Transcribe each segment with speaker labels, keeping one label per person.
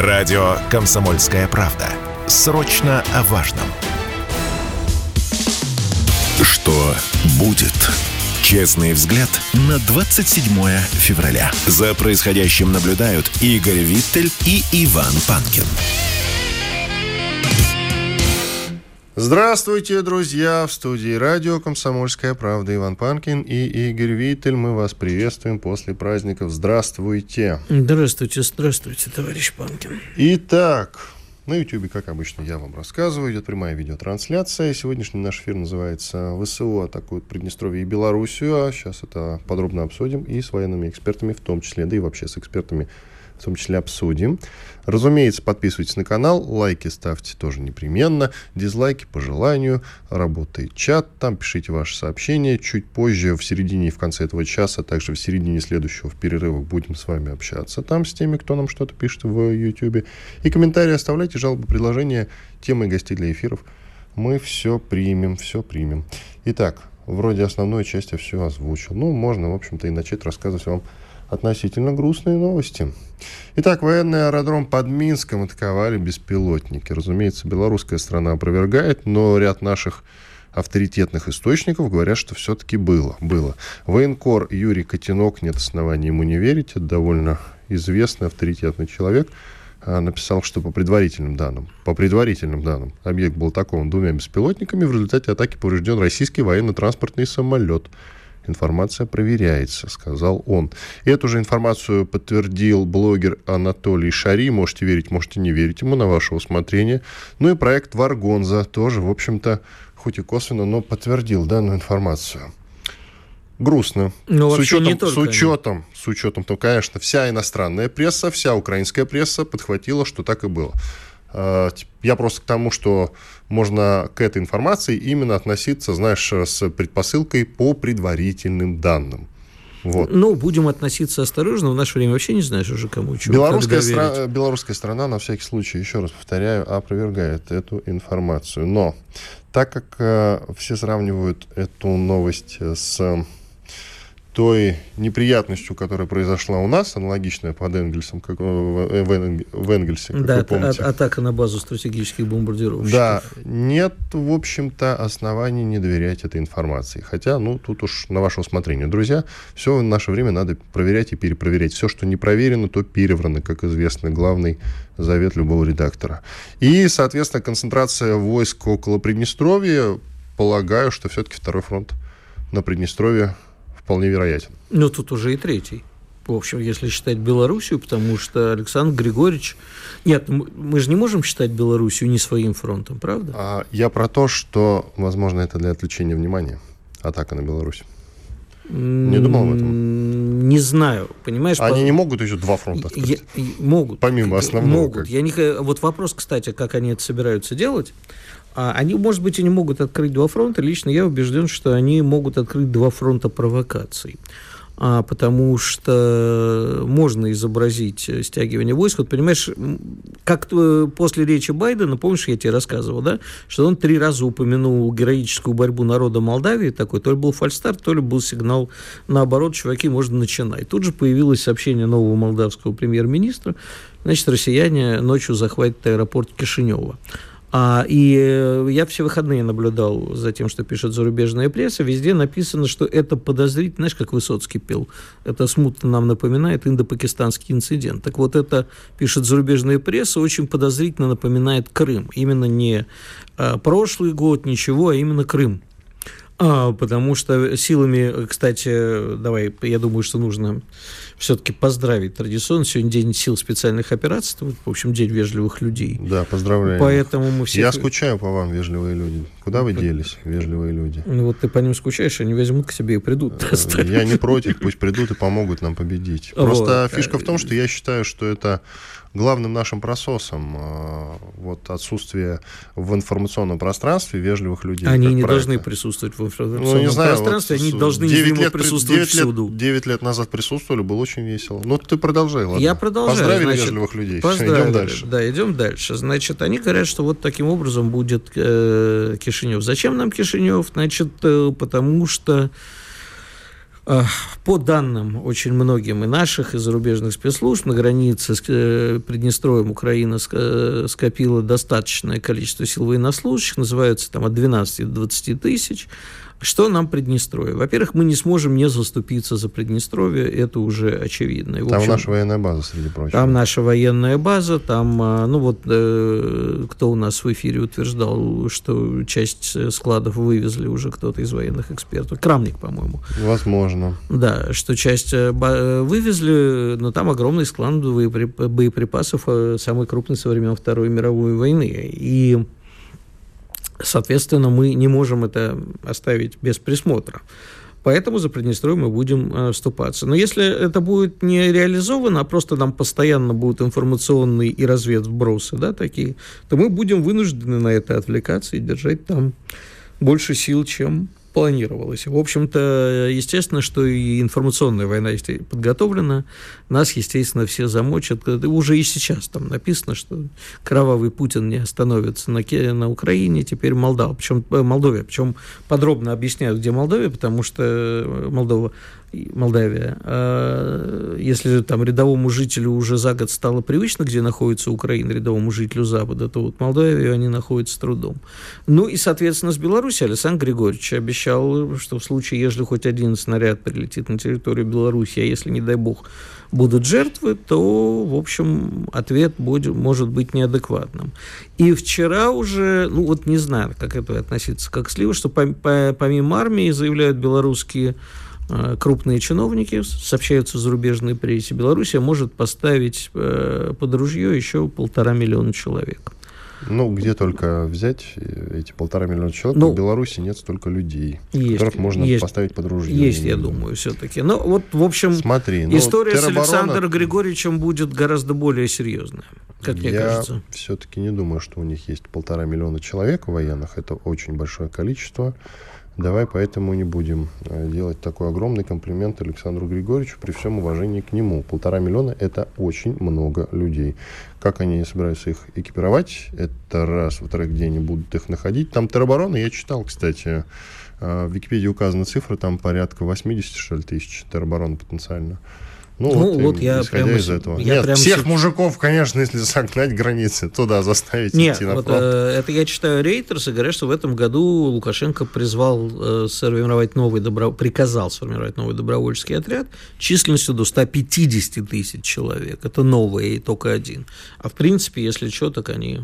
Speaker 1: Радио «Комсомольская правда». Срочно о важном. Что будет? Честный взгляд на 27 февраля. За происходящим наблюдают Игорь Виттель и Иван Панкин.
Speaker 2: Здравствуйте, друзья! В студии радио «Комсомольская правда» Иван Панкин и Игорь Виттель. Мы вас приветствуем после праздников. Здравствуйте!
Speaker 3: Здравствуйте, здравствуйте, товарищ Панкин.
Speaker 2: Итак, на YouTube, как обычно, я вам рассказываю. Идет прямая видеотрансляция. Сегодняшний наш эфир называется «ВСУ атакуют Приднестровье и Белоруссию». А сейчас это подробно обсудим и с военными экспертами в том числе, да и вообще с экспертами в том числе обсудим. Разумеется, подписывайтесь на канал, лайки ставьте тоже непременно, дизлайки по желанию, работает чат, там пишите ваши сообщения. Чуть позже, в середине и в конце этого часа, а также в середине следующего в перерывах будем с вами общаться там с теми, кто нам что-то пишет в YouTube. И комментарии оставляйте, жалобы, предложения, темы гостей для эфиров. Мы все примем, все примем. Итак, вроде основной части все озвучил. Ну, можно, в общем-то, и начать рассказывать вам относительно грустные новости. Итак, военный аэродром под Минском атаковали беспилотники. Разумеется, белорусская страна опровергает, но ряд наших авторитетных источников говорят, что все-таки было. было. Военкор Юрий Котенок, нет оснований ему не верить, это довольно известный авторитетный человек, а, написал, что по предварительным данным, по предварительным данным, объект был атакован двумя беспилотниками, в результате атаки поврежден российский военно-транспортный самолет. Информация проверяется, сказал он. Эту же информацию подтвердил блогер Анатолий Шари. Можете верить, можете не верить ему на ваше усмотрение. Ну и проект Варгонза тоже, в общем-то, хоть и косвенно, но подтвердил данную информацию. Грустно.
Speaker 3: Ну,
Speaker 2: с учетом,
Speaker 3: не только
Speaker 2: с учетом, с учетом, то, конечно, вся иностранная пресса, вся украинская пресса подхватила, что так и было. А, я просто к тому, что можно к этой информации именно относиться, знаешь, с предпосылкой по предварительным данным.
Speaker 3: Вот. Ну, будем относиться осторожно. В наше время вообще не знаешь уже кому чего.
Speaker 2: Белорусская, стра... Белорусская страна, на всякий случай, еще раз повторяю, опровергает эту информацию. Но так как э, все сравнивают эту новость с той неприятностью, которая произошла у нас, аналогичная под Энгельсом, как э, в Энгельсе, как
Speaker 3: да,
Speaker 2: вы помните.
Speaker 3: атака на базу стратегических бомбардировщиков.
Speaker 2: Да, нет, в общем-то, оснований не доверять этой информации. Хотя, ну, тут уж на ваше усмотрение. Друзья, все в наше время надо проверять и перепроверять. Все, что не проверено, то переврано, как известно, главный завет любого редактора. И, соответственно, концентрация войск около Приднестровья, полагаю, что все-таки второй фронт на Приднестровье вполне вероятен.
Speaker 3: Ну, тут уже и третий. В общем, если считать Белоруссию, потому что Александр Григорьевич... Нет, мы же не можем считать Белоруссию не своим фронтом, правда?
Speaker 2: А, я про то, что, возможно, это для отвлечения внимания. Атака на Беларусь. Не думал об этом?
Speaker 3: Не знаю, понимаешь?
Speaker 2: Они по... не могут еще два фронта открыть?
Speaker 3: Я, могут.
Speaker 2: Помимо основного.
Speaker 3: Могут. Я не... Вот вопрос, кстати, как они это собираются делать. А они, может быть, и не могут открыть два фронта. Лично я убежден, что они могут открыть два фронта провокаций. А, потому что можно изобразить стягивание войск. Вот понимаешь, как после речи Байдена, помнишь, я тебе рассказывал, да, что он три раза упомянул героическую борьбу народа Молдавии, такой, то ли был фальстарт, то ли был сигнал наоборот, чуваки, можно начинать. Тут же появилось сообщение нового молдавского премьер-министра, значит, россияне ночью захватят аэропорт Кишинева. А, и э, я все выходные наблюдал за тем, что пишет зарубежная пресса. Везде написано, что это подозрительно, знаешь, как Высоцкий пел. Это смутно нам напоминает индопакистанский инцидент. Так вот, это, пишет зарубежная пресса, очень подозрительно напоминает Крым. Именно не а, прошлый год, ничего, а именно Крым. А, потому что силами, кстати, давай, я думаю, что нужно все-таки поздравить традиционно. Сегодня день сил специальных операций, это, в общем, день вежливых людей.
Speaker 2: Да, поздравляю.
Speaker 3: Поэтому мы все...
Speaker 2: Я скучаю по вам, вежливые люди. Куда вы делись, вежливые люди?
Speaker 3: Ну вот ты по ним скучаешь, они возьмут к себе и придут.
Speaker 2: Э, я не против, пусть придут и помогут нам победить. Просто вот. фишка в том, что я считаю, что это главным нашим прососом э, вот отсутствие в информационном пространстве вежливых людей.
Speaker 3: Они не проекта. должны присутствовать в информационном ну, не знаю, пространстве, вот они должны лет, присутствовать 9
Speaker 2: всюду. Лет, 9 лет назад присутствовали, было очень весело. Ну, ты продолжай, ладно.
Speaker 3: Я продолжаю.
Speaker 2: Поздравили значит, вежливых людей.
Speaker 3: Поздравили, идем дальше. Да, идем дальше. Значит, они говорят, что вот таким образом будет э, Кишинев. Зачем нам Кишинев? Значит, э, потому что по данным очень многим и наших, и зарубежных спецслужб, на границе с э, Приднестровьем Украина э, скопила достаточное количество сил военнослужащих, называются там от 12 до 20 тысяч. Что нам Приднестровье? Во-первых, мы не сможем не заступиться за Приднестровье, это уже очевидно. И,
Speaker 2: там общем, наша военная база, среди прочего.
Speaker 3: Там наша военная база, там, а, ну вот, э, кто у нас в эфире утверждал, что часть складов вывезли уже кто-то из военных экспертов. Крамник, по-моему.
Speaker 2: Возможно.
Speaker 3: Да, что часть э, вывезли, но там огромный склад боеприпасов, э, самый крупный со времен Второй мировой войны. И Соответственно, мы не можем это оставить без присмотра. Поэтому за Приднестровье мы будем э, вступаться. Но если это будет не реализовано, а просто нам постоянно будут информационные и разведвбросы, да, такие, то мы будем вынуждены на это отвлекаться и держать там больше сил, чем планировалось. В общем-то, естественно, что и информационная война подготовлена. Нас, естественно, все замочат. Уже и сейчас там написано, что кровавый Путин не остановится на, на Украине, теперь Молдава, причем э, Молдове. Причем подробно объясняют, где Молдове, потому что Молдова Молдавия, а если там рядовому жителю уже за год стало привычно, где находится Украина, рядовому жителю Запада, то вот Молдавию они находятся с трудом. Ну и, соответственно, с Беларусью Александр Григорьевич обещал, что в случае, если хоть один снаряд прилетит на территорию Беларуси, а если, не дай бог, будут жертвы, то, в общем, ответ будет, может быть неадекватным. И вчера уже, ну вот не знаю, как это относиться как слива, что помимо армии заявляют белорусские крупные чиновники, сообщаются в зарубежной прессе, Белоруссия может поставить э, под ружье еще полтора миллиона человек.
Speaker 2: Ну, где только взять эти полтора миллиона человек, ну, в Беларуси нет столько людей, есть, которых можно есть, поставить под ружье.
Speaker 3: Есть, я думаю, все-таки. Но вот, в общем,
Speaker 2: Смотри,
Speaker 3: ну, история с Александром Григорьевичем будет гораздо более серьезная, как
Speaker 2: я
Speaker 3: мне кажется.
Speaker 2: Я все-таки не думаю, что у них есть полтора миллиона человек военных. Это очень большое количество. Давай поэтому не будем э, делать такой огромный комплимент Александру Григорьевичу при всем уважении к нему. Полтора миллиона – это очень много людей. Как они собираются их экипировать? Это раз. Во-вторых, где они будут их находить? Там теробороны, я читал, кстати, э, в Википедии указаны цифры, там порядка 80, что ли, тысяч тероборон потенциально.
Speaker 3: Ну, ну вот, вот я прямо
Speaker 2: из этого. Я Нет, прямо всех с... мужиков, конечно, если загнать границы, туда заставить
Speaker 3: Нет,
Speaker 2: идти на
Speaker 3: вот, э, это я читаю Рейтерс, и говорят, что в этом году Лукашенко призвал э, сформировать новый добро... приказал сформировать новый добровольческий отряд численностью до 150 тысяч человек. Это новый, и только один. А в принципе, если что, так они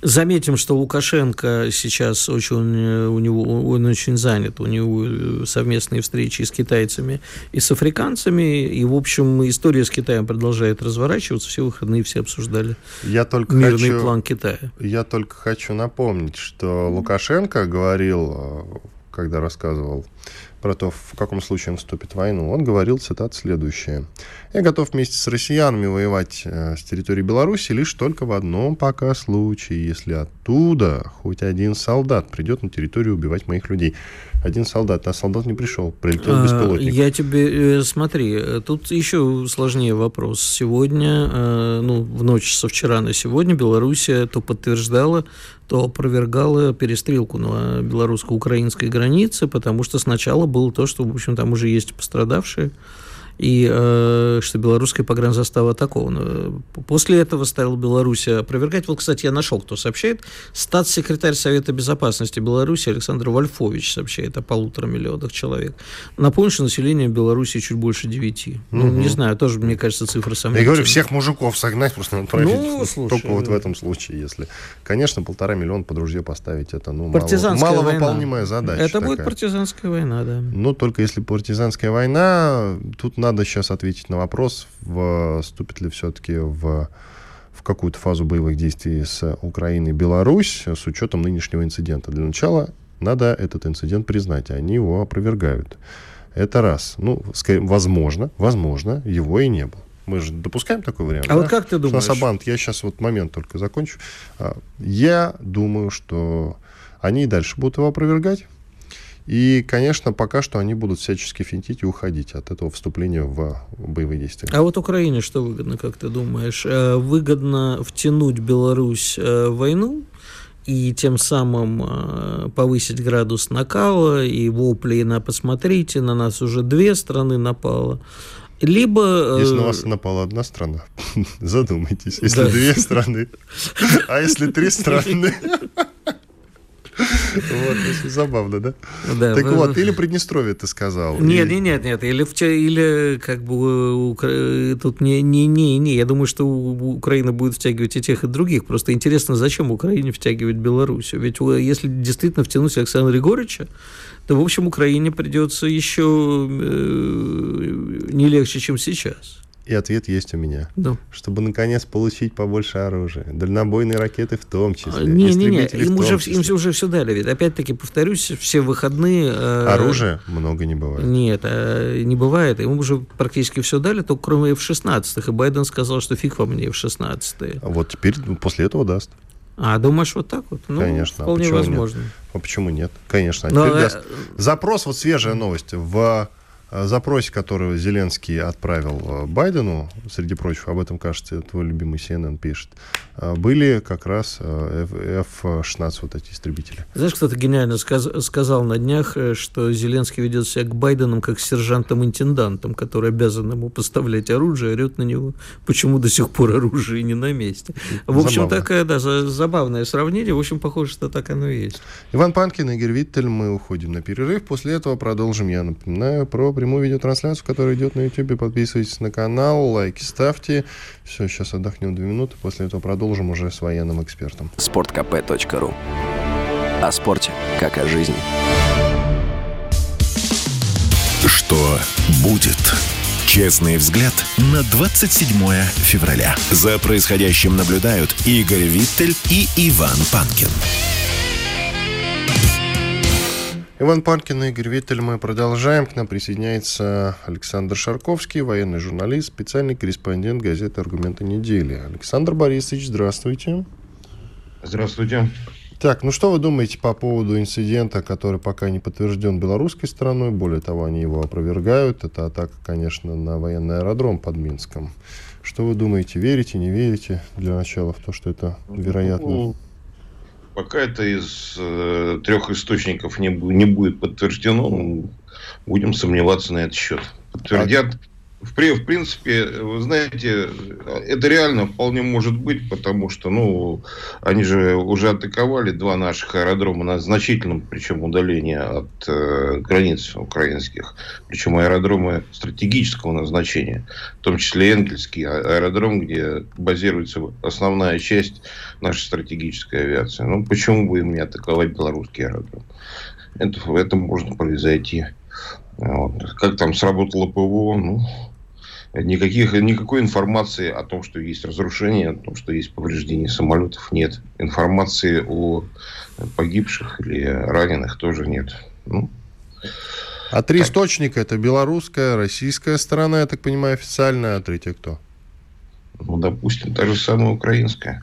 Speaker 3: Заметим, что Лукашенко сейчас очень, э, у него, он очень занят, у него э, совместные встречи с китайцами и с африканцами, и, в общем, история с Китаем продолжает разворачиваться, все выходные все обсуждали
Speaker 2: я только
Speaker 3: мирный
Speaker 2: хочу,
Speaker 3: план Китая.
Speaker 2: Я только хочу напомнить, что Лукашенко говорил, э, когда рассказывал про то, в каком случае он вступит в войну, он говорил, цитат, следующее. «Я готов вместе с россиянами воевать э, с территории Беларуси лишь только в одном пока случае, если оттуда хоть один солдат придет на территорию убивать моих людей». Один солдат, а солдат не пришел, прилетел а, беспилотник.
Speaker 3: Я тебе, э, смотри, тут еще сложнее вопрос. Сегодня, э, ну, в ночь со вчера на сегодня Белоруссия то подтверждала, то опровергала перестрелку на белорусско-украинской границе, потому что сначала было то, что, в общем, там уже есть пострадавшие и э, что белорусская погранзастава атакована. После этого стала Беларусь опровергать. Вот, кстати, я нашел, кто сообщает. Статс-секретарь Совета Безопасности Беларуси Александр Вольфович сообщает о полутора миллионах человек. Напомню, что население Беларуси чуть больше девяти. Угу. Ну, не знаю, тоже, мне кажется, цифры сомнительные.
Speaker 2: Я говорю, всех мужиков согнать, просто отправить. Ну, слушай, только вот в этом случае, если... Конечно, полтора миллиона под ружье поставить, это ну,
Speaker 3: партизанская
Speaker 2: мало, маловыполнимая задача.
Speaker 3: Это такая. будет партизанская война, да.
Speaker 2: Ну, только если партизанская война, тут надо надо сейчас ответить на вопрос, вступит ли все-таки в, в какую-то фазу боевых действий с Украиной Беларусь с учетом нынешнего инцидента. Для начала надо этот инцидент признать, они его опровергают. Это раз. Ну, возможно, возможно, его и не было. Мы же допускаем такой вариант.
Speaker 3: А да? вот как ты думаешь?
Speaker 2: Сабант, я сейчас вот момент только закончу. А, я думаю, что они и дальше будут его опровергать. И, конечно, пока что они будут всячески финтить и уходить от этого вступления в боевые действия.
Speaker 3: А вот Украине что выгодно, как ты думаешь? Э, выгодно втянуть Беларусь э, в войну и тем самым э, повысить градус накала и вопли на «посмотрите, на нас уже две страны напало». Либо...
Speaker 2: Если на вас напала одна страна, задумайтесь. Если да. две страны, а если три страны... Вот, очень забавно, да? Да. Так вот, или Приднестровье ты сказал.
Speaker 3: Нет, нет, нет, нет. Или, или как бы тут не, не, не, не. Я думаю, что Украина будет втягивать и тех, и других. Просто интересно, зачем Украине втягивать Белоруссию? Ведь если действительно втянуть Александра Егоровича, то, в общем, Украине придется еще э, не легче, чем сейчас.
Speaker 2: И ответ есть у меня.
Speaker 3: Да.
Speaker 2: Чтобы наконец получить побольше оружия. Дальнобойные ракеты в том числе.
Speaker 3: Не, не, не. Им, уже, числе. им уже все дали. Ведь опять-таки, повторюсь, все выходные...
Speaker 2: Э, Оружия много не бывает.
Speaker 3: Нет, э, не бывает. Им уже практически все дали, только кроме F-16. И Байден сказал, что фиг вам не F-16.
Speaker 2: А вот теперь после этого даст.
Speaker 3: А думаешь, вот так вот?
Speaker 2: Ну, Конечно.
Speaker 3: А вполне
Speaker 2: а
Speaker 3: возможно.
Speaker 2: Нет? А почему нет? Конечно. А Но, теперь даст. Запрос, вот свежая новость. В Э, запросе, который Зеленский отправил э, Байдену, среди прочего, об этом, кажется, твой любимый CNN пишет, э, были как раз F-16 вот эти истребители.
Speaker 3: Знаешь, кто-то гениально сказ сказал на днях, что Зеленский ведет себя к Байдену как к сержантам-интендантам, который обязан ему поставлять оружие, орет на него, почему до сих пор оружие не на месте. В общем, Забавно. такое, да, забавное сравнение. В общем, похоже, что так оно и есть.
Speaker 2: Иван Панкин, Игорь Виттель, мы уходим на перерыв. После этого продолжим, я напоминаю, про прямую видеотрансляцию, которая идет на YouTube. Подписывайтесь на канал, лайки ставьте. Все, сейчас отдохнем две минуты, после этого продолжим уже с военным экспертом.
Speaker 1: Спорткп.ру О спорте, как о жизни. Что будет? Честный взгляд на 27 февраля. За происходящим наблюдают Игорь Виттель и Иван Панкин.
Speaker 2: Иван Панкин и Игорь Виттель. Мы продолжаем. К нам присоединяется Александр Шарковский, военный журналист, специальный корреспондент газеты «Аргументы недели». Александр Борисович, здравствуйте.
Speaker 4: Здравствуйте.
Speaker 2: Так, ну что вы думаете по поводу инцидента, который пока не подтвержден белорусской стороной? Более того, они его опровергают. Это атака, конечно, на военный аэродром под Минском. Что вы думаете, верите, не верите для начала в то, что это вероятно? Ну,
Speaker 4: Пока это из э, трех источников не, не будет подтверждено, будем сомневаться на этот счет. Подтвердят в, в принципе, вы знаете, это реально вполне может быть, потому что, ну, они же уже атаковали два наших аэродрома на значительном, причем, удалении от э, границ украинских, причем аэродромы стратегического назначения, в том числе Энгельский аэродром, где базируется основная часть нашей стратегической авиации. Ну, почему бы им не атаковать белорусский аэродром? Это, это можно произойти. Вот. Как там сработало ПВО, ну, никаких, никакой информации о том, что есть разрушение, о том, что есть повреждения самолетов, нет. Информации о погибших или раненых тоже нет. Ну,
Speaker 2: а три так. источника это белорусская, российская сторона, я так понимаю, официальная, а третья кто?
Speaker 4: Ну, допустим, та же самая украинская.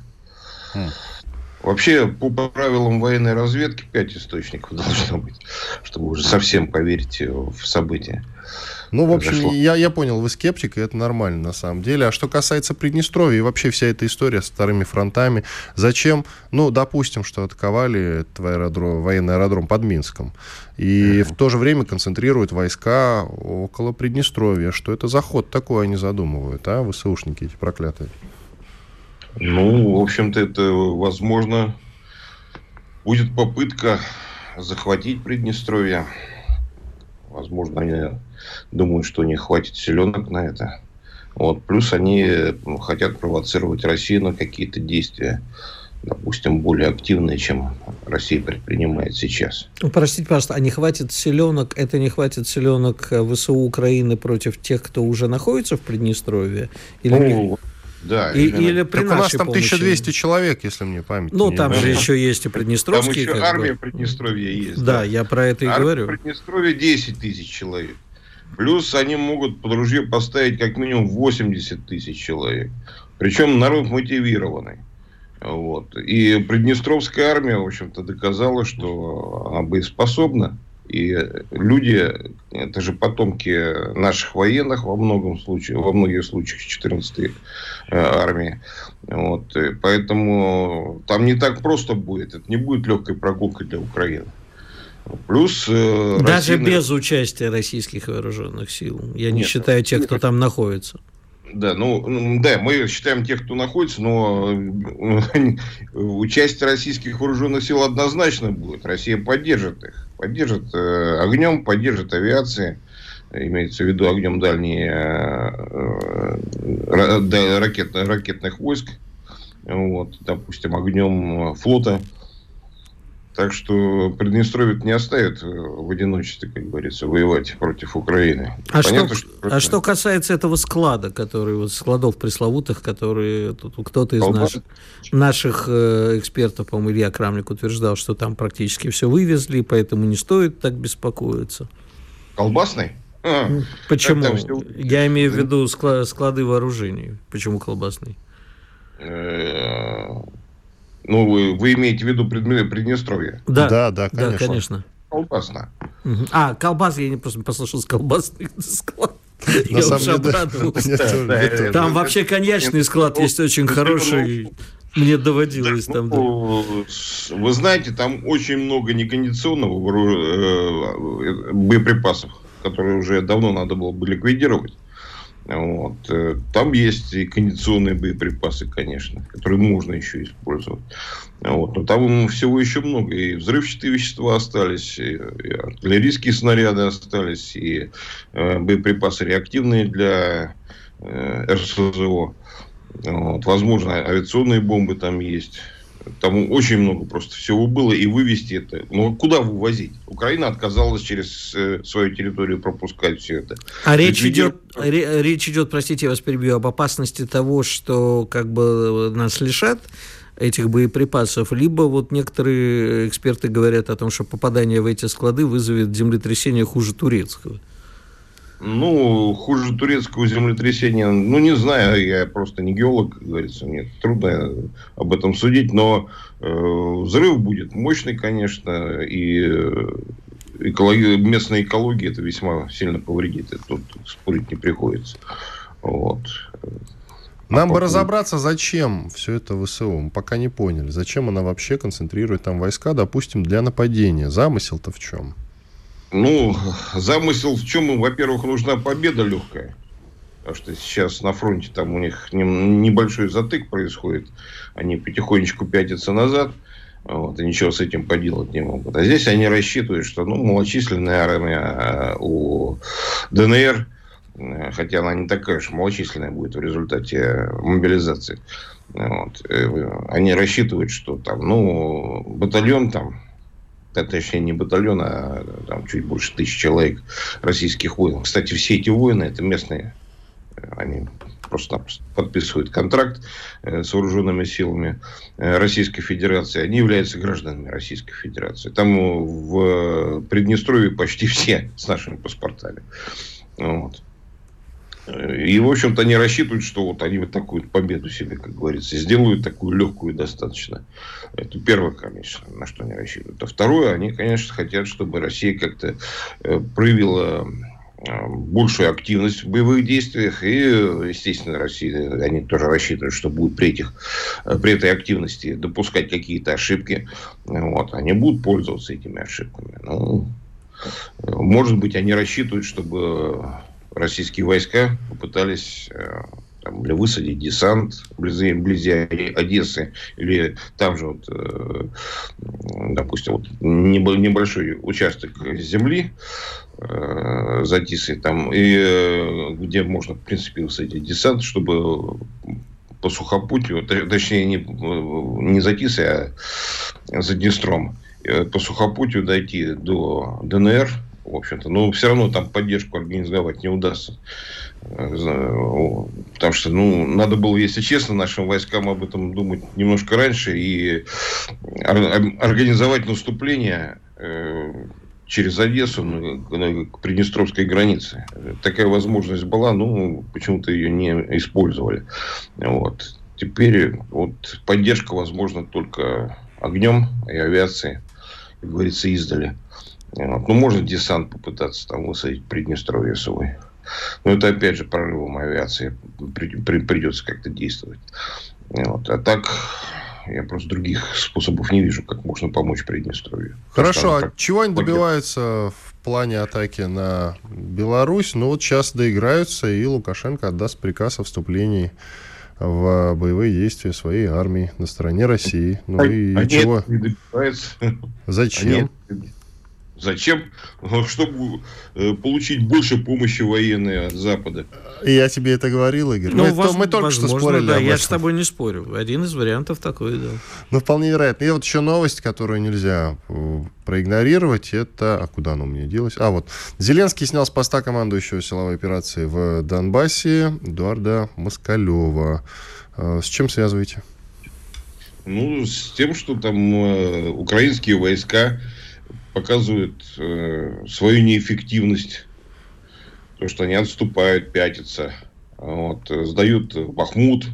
Speaker 4: Хм. Вообще, по правилам военной разведки, пять источников должно быть, чтобы уже совсем поверить в события.
Speaker 2: Ну, в общем, я, я понял, вы скептик, и это нормально на самом деле. А что касается Приднестровья и вообще вся эта история с вторыми фронтами, зачем, ну, допустим, что атаковали аэродром, военный аэродром под Минском, и в то же время концентрируют войска около Приднестровья. Что это за ход такой они задумывают, а, ВСУшники эти проклятые?
Speaker 4: Ну, в общем-то, это, возможно, будет попытка захватить Приднестровье. Возможно, они думают, что не хватит селенок на это. Вот. Плюс они ну, хотят провоцировать Россию на какие-то действия, допустим, более активные, чем Россия предпринимает сейчас.
Speaker 3: Ну, простите, пожалуйста, а не хватит селенок, это не хватит селенок э, ВСУ Украины против тех, кто уже находится в Приднестровье? Или ну,
Speaker 2: да, и, или при так у нас там помощи. 1200 человек, если мне память
Speaker 3: Ну, там же еще есть и Приднестровские.
Speaker 4: Там еще армия бы. Приднестровья есть.
Speaker 3: Да, да, я про это и армия говорю.
Speaker 4: Приднестровья 10 тысяч человек. Плюс они могут под ружье поставить как минимум 80 тысяч человек. Причем народ мотивированный. Вот. И Приднестровская армия, в общем-то, доказала, что она боеспособна. И люди, это же потомки наших военных во многом случае, во многих случаях 14-й э, армии. Вот. Поэтому там не так просто будет. Это не будет легкой прогулкой для Украины.
Speaker 3: Плюс э, Даже Россия... без участия российских вооруженных сил. Я не Нет, считаю тех, кто там находится.
Speaker 4: Да, ну, ну, да, мы считаем тех, кто находится, но участие российских вооруженных сил однозначно будет. Россия поддержит их. Поддержит э, огнем, поддержит авиацией, имеется в виду огнем дальней э, э, ракет, ракетных войск, вот, допустим, огнем флота. Так что Приднестровье не оставит э, в одиночестве, как говорится, воевать против Украины.
Speaker 3: А, Понятно, что, что, а что касается этого склада, который вот складов пресловутых, которые тут кто-то из наших, наших э, экспертов, по-моему, Илья Крамник утверждал, что там практически все вывезли, поэтому не стоит так беспокоиться.
Speaker 4: Колбасный?
Speaker 3: А, Почему? Все... Я имею в виду склады вооружений. Почему колбасный?
Speaker 4: Э, ну, вы, вы имеете в виду Приднестровье?
Speaker 3: Да, да, да, конечно. Да, конечно.
Speaker 4: Колбасна.
Speaker 3: Угу. А, колбас, я не просто послушал с колбасный склад.
Speaker 2: На самом деле,
Speaker 3: Там вообще коньячный склад есть очень хороший. Мне доводилось там.
Speaker 4: Ну, вы знаете, там очень много некондиционного э, боеприпасов, которые уже давно надо было бы ликвидировать. Вот. Э, там есть и кондиционные боеприпасы, конечно, которые можно еще использовать. Вот. Но там всего еще много. И взрывчатые вещества остались, и, артиллерийские снаряды остались, и э, боеприпасы реактивные для э, РСЗО. Вот. Возможно, авиационные бомбы там есть. Там очень много просто всего было, и вывести это. Ну, куда вывозить? Украина отказалась через э, свою территорию пропускать все это.
Speaker 3: А речь идет, речь идет, простите, я вас перебью, об опасности того, что как бы нас лишат этих боеприпасов, либо вот некоторые эксперты говорят о том, что попадание в эти склады вызовет землетрясение хуже турецкого.
Speaker 4: Ну, хуже турецкого землетрясения, ну, не знаю, я просто не геолог, как говорится, мне трудно об этом судить, но э, взрыв будет мощный, конечно, и э, экология, местная экология это весьма сильно повредит, это тут спорить не приходится. Вот.
Speaker 2: Нам а бы разобраться, зачем все это ВСУ. Мы пока не поняли. Зачем она вообще концентрирует там войска, допустим, для нападения. Замысел-то в чем?
Speaker 4: Ну, замысел в чем? Во-первых, нужна победа легкая. Потому что сейчас на фронте там у них небольшой затык происходит. Они потихонечку пятятся назад. Вот, и ничего с этим поделать не могут. А здесь они рассчитывают, что ну, малочисленная армия а, у ДНР, э, хотя она не такая уж малочисленная будет в результате мобилизации. Вот, э, они рассчитывают, что там, ну, батальон там точнее не батальон, а там чуть больше тысячи человек российских воинов. Кстати, все эти воины это местные, они просто подписывают контракт э, с вооруженными силами э, Российской Федерации, они являются гражданами Российской Федерации. Там в Приднестровье почти все с нашими паспортами. Вот. И, в общем-то, они рассчитывают, что вот они вот такую победу себе, как говорится, сделают такую легкую достаточно. Это первое, конечно, на что они рассчитывают. А второе, они, конечно, хотят, чтобы Россия как-то э, проявила э, большую активность в боевых действиях. И, естественно, Россия, они тоже рассчитывают, что будет при, этих, э, при этой активности допускать какие-то ошибки. Вот, они будут пользоваться этими ошибками. Ну, может быть, они рассчитывают, чтобы российские войска попытались э, там, или высадить десант вблизи, вблизи Одессы, или там же, вот, э, допустим, вот небольшой участок земли э, за Тисой, там, и, где можно, в принципе, высадить десант, чтобы по сухопутью, точнее, не, не за Тисой, а за Днестром, по сухопутью дойти до ДНР, в общем-то. Но все равно там поддержку организовать не удастся. Потому что, ну, надо было, если честно, нашим войскам об этом думать немножко раньше и организовать наступление э, через Одессу к Приднестровской границе. Такая возможность была, но почему-то ее не использовали. Вот. Теперь вот поддержка возможна только огнем и авиацией, как говорится, издали. Ну, можно десант попытаться там высадить в Приднестровье свой. Но это, опять же, прорывом авиации при, при, придется как-то действовать. Вот. А так, я просто других способов не вижу, как можно помочь Приднестровью.
Speaker 2: Хорошо, а чего они добиваются в плане атаки на Беларусь? Ну вот сейчас доиграются, и Лукашенко отдаст приказ о вступлении в боевые действия своей армии на стороне России. Ну а, и а чего?
Speaker 4: Не
Speaker 2: Зачем?
Speaker 4: А нет, Зачем? Чтобы э, получить больше помощи военной от Запада.
Speaker 2: Я тебе это говорил, Игорь.
Speaker 3: Ну, мы, вас, мы только возможно, что спорили да, я с тобой не спорю. Один из вариантов такой, да.
Speaker 2: Ну, вполне вероятно. И вот еще новость, которую нельзя э, проигнорировать, это... А куда она у меня делась? А, вот. Зеленский снял с поста командующего силовой операции в Донбассе Эдуарда Москалева. Э, с чем связываете?
Speaker 4: Ну, с тем, что там э, украинские войска показывают э, свою неэффективность, то, что они отступают, пятятся, вот, сдают Бахмут,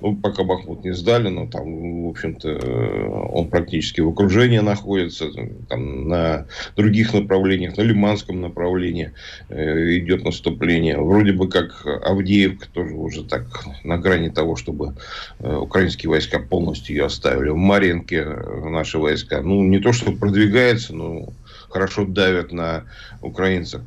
Speaker 4: ну, пока Бахмут не сдали, но там, в общем-то, он практически в окружении находится. Там на других направлениях, на Лиманском направлении э, идет наступление. Вроде бы как Авдеевка тоже уже так на грани того, чтобы э, украинские войска полностью ее оставили. В Маринке наши войска, ну, не то, что продвигается, но хорошо давят на украинцев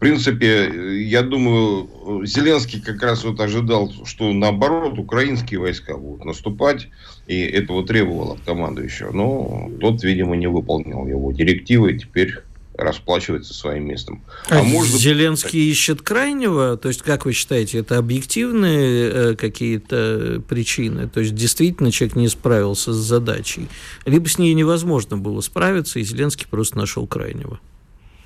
Speaker 4: принципе, я думаю, Зеленский как раз вот ожидал, что наоборот, украинские войска будут наступать, и этого требовал от командующего. Но тот, видимо, не выполнил его директивы, и теперь расплачивается своим местом.
Speaker 3: А, а может... Зеленский ищет крайнего? То есть, как вы считаете, это объективные э, какие-то причины? То есть, действительно, человек не справился с задачей? Либо с ней невозможно было справиться, и Зеленский просто нашел крайнего?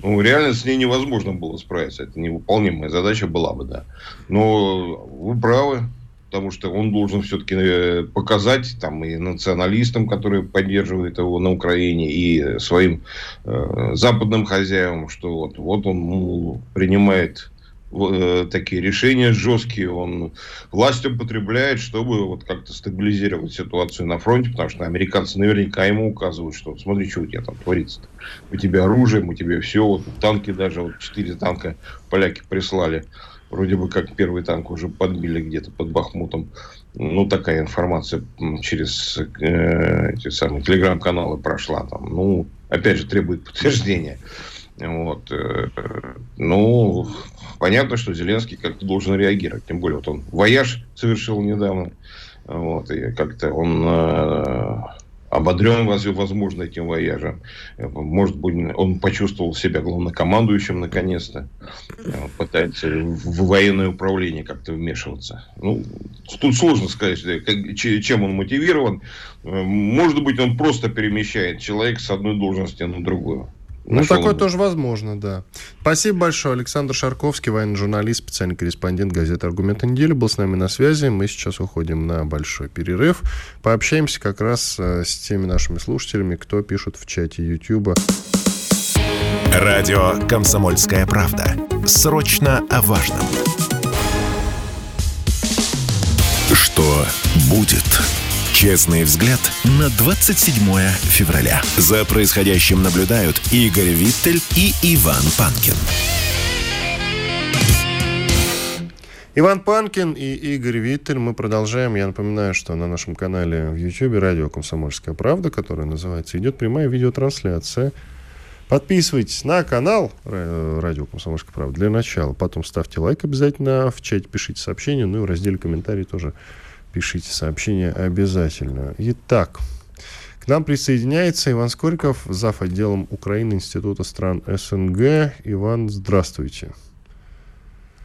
Speaker 4: Ну, реально с ней невозможно было справиться. Это невыполнимая задача была бы, да. Но вы правы, потому что он должен все-таки э, показать там и националистам, которые поддерживают его на Украине, и своим э, западным хозяевам, что вот, вот он ну, принимает Э, такие решения жесткие, он власть употребляет, чтобы вот как-то стабилизировать ситуацию на фронте, потому что американцы наверняка ему указывают, что смотри, что у тебя там творится. -то. У тебя оружие, у тебя все, вот танки даже, вот четыре танка поляки прислали. Вроде бы как первый танк уже подбили где-то под Бахмутом. Ну, такая информация через э, эти самые телеграм-каналы прошла там. Ну, опять же, требует подтверждения. Вот. Э, ну, понятно, что Зеленский как-то должен реагировать. Тем более, вот он вояж совершил недавно. Вот, и как-то он э, ободрен, возможно, этим вояжем. Может быть, он почувствовал себя главнокомандующим наконец-то. Пытается в военное управление как-то вмешиваться. Ну, тут сложно сказать, чем он мотивирован. Э, может быть, он просто перемещает человека с одной должности на другую.
Speaker 2: Ну, такое бы. тоже возможно, да. Спасибо большое. Александр Шарковский, военный журналист, специальный корреспондент газеты «Аргументы недели» был с нами на связи. Мы сейчас уходим на большой перерыв. Пообщаемся как раз э, с теми нашими слушателями, кто пишет в чате YouTube.
Speaker 1: Радио «Комсомольская правда». Срочно о важном. Что будет? Честный взгляд на 27 февраля. За происходящим наблюдают Игорь Виттель и Иван Панкин.
Speaker 2: Иван Панкин и Игорь Виттель. Мы продолжаем. Я напоминаю, что на нашем канале в YouTube радио «Комсомольская правда», которая называется, идет прямая видеотрансляция. Подписывайтесь на канал радио «Комсомольская правда» для начала. Потом ставьте лайк обязательно, в чате пишите сообщения, ну и в разделе комментарий тоже пишите сообщения обязательно. Итак, к нам присоединяется Иван Скориков, зав. отделом Украины Института стран СНГ. Иван, здравствуйте.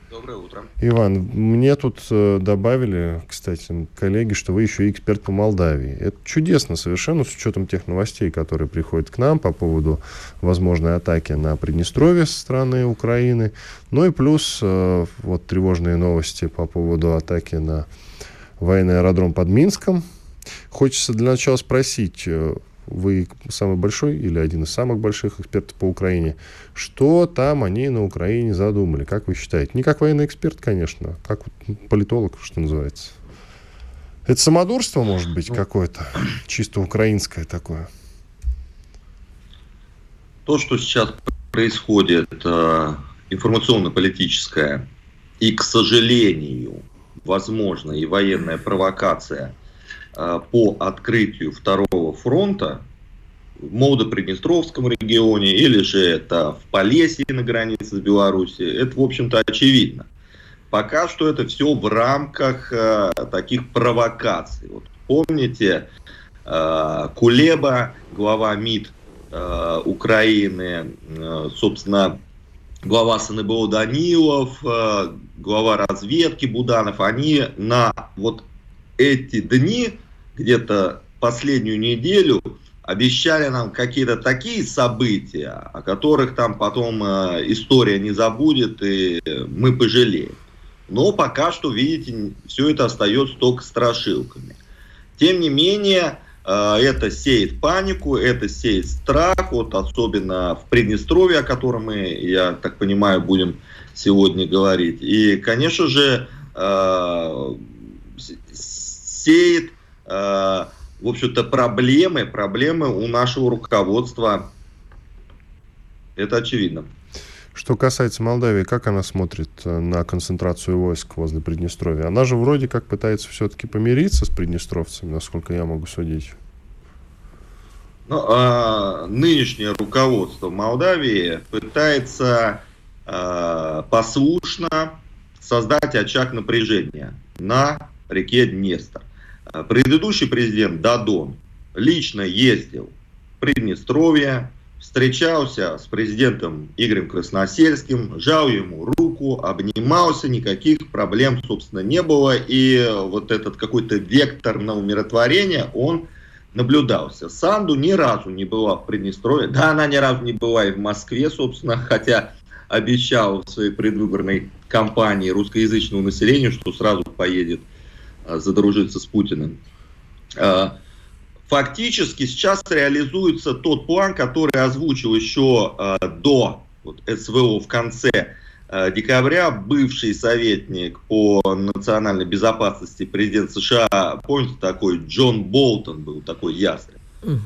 Speaker 5: Доброе утро.
Speaker 2: Иван, мне тут э, добавили, кстати, коллеги, что вы еще и эксперт по Молдавии. Это чудесно совершенно, с учетом тех новостей, которые приходят к нам по поводу возможной атаки на Приднестровье со стороны Украины. Ну и плюс э, вот тревожные новости по поводу атаки на военный аэродром под Минском. Хочется для начала спросить, э, вы самый большой или один из самых больших экспертов по Украине, что там они на Украине задумали, как вы считаете? Не как военный эксперт, конечно, а как политолог, что называется. Это самодурство, может быть, ну, какое-то, чисто украинское такое?
Speaker 5: то, что сейчас происходит, э, информационно-политическая и, к сожалению, возможно, и военная провокация э, по открытию второго фронта в Молодо-Приднестровском регионе или же это в Полесье на границе с Беларусью, это, в общем-то, очевидно. Пока что это все в рамках э, таких провокаций. Вот помните, э, Кулеба, глава МИД э, Украины, э, собственно, глава СНБО Данилов, э, глава разведки Буданов, они на вот эти дни, где-то последнюю неделю, обещали нам какие-то такие события, о которых там потом э, история не забудет, и мы пожалеем. Но пока что, видите, все это остается только страшилками. Тем не менее, это сеет панику, это сеет страх, вот особенно в Приднестровье, о котором мы, я так понимаю, будем сегодня говорить. И, конечно же, э, сеет, э, в общем-то, проблемы, проблемы у нашего руководства. Это очевидно.
Speaker 2: Что касается Молдавии, как она смотрит э, на концентрацию войск возле Приднестровья? Она же вроде как пытается все-таки помириться с приднестровцами, насколько я могу судить.
Speaker 5: Ну, а, нынешнее руководство Молдавии пытается а, послушно создать очаг напряжения на реке Днестр. А, предыдущий президент Дадон лично ездил в Приднестровье, встречался с президентом Игорем Красносельским, жал ему руку, обнимался, никаких проблем, собственно, не было. И вот этот какой-то вектор на умиротворение, он наблюдался. Санду ни разу не была в Приднестровье. Да, она ни разу не была и в Москве, собственно, хотя обещал в своей предвыборной кампании русскоязычному населению, что сразу поедет а, задружиться с Путиным. Фактически сейчас реализуется тот план, который озвучил еще э, до вот, СВО в конце э, декабря бывший советник по национальной безопасности президент США, помните, такой Джон Болтон был такой ясный.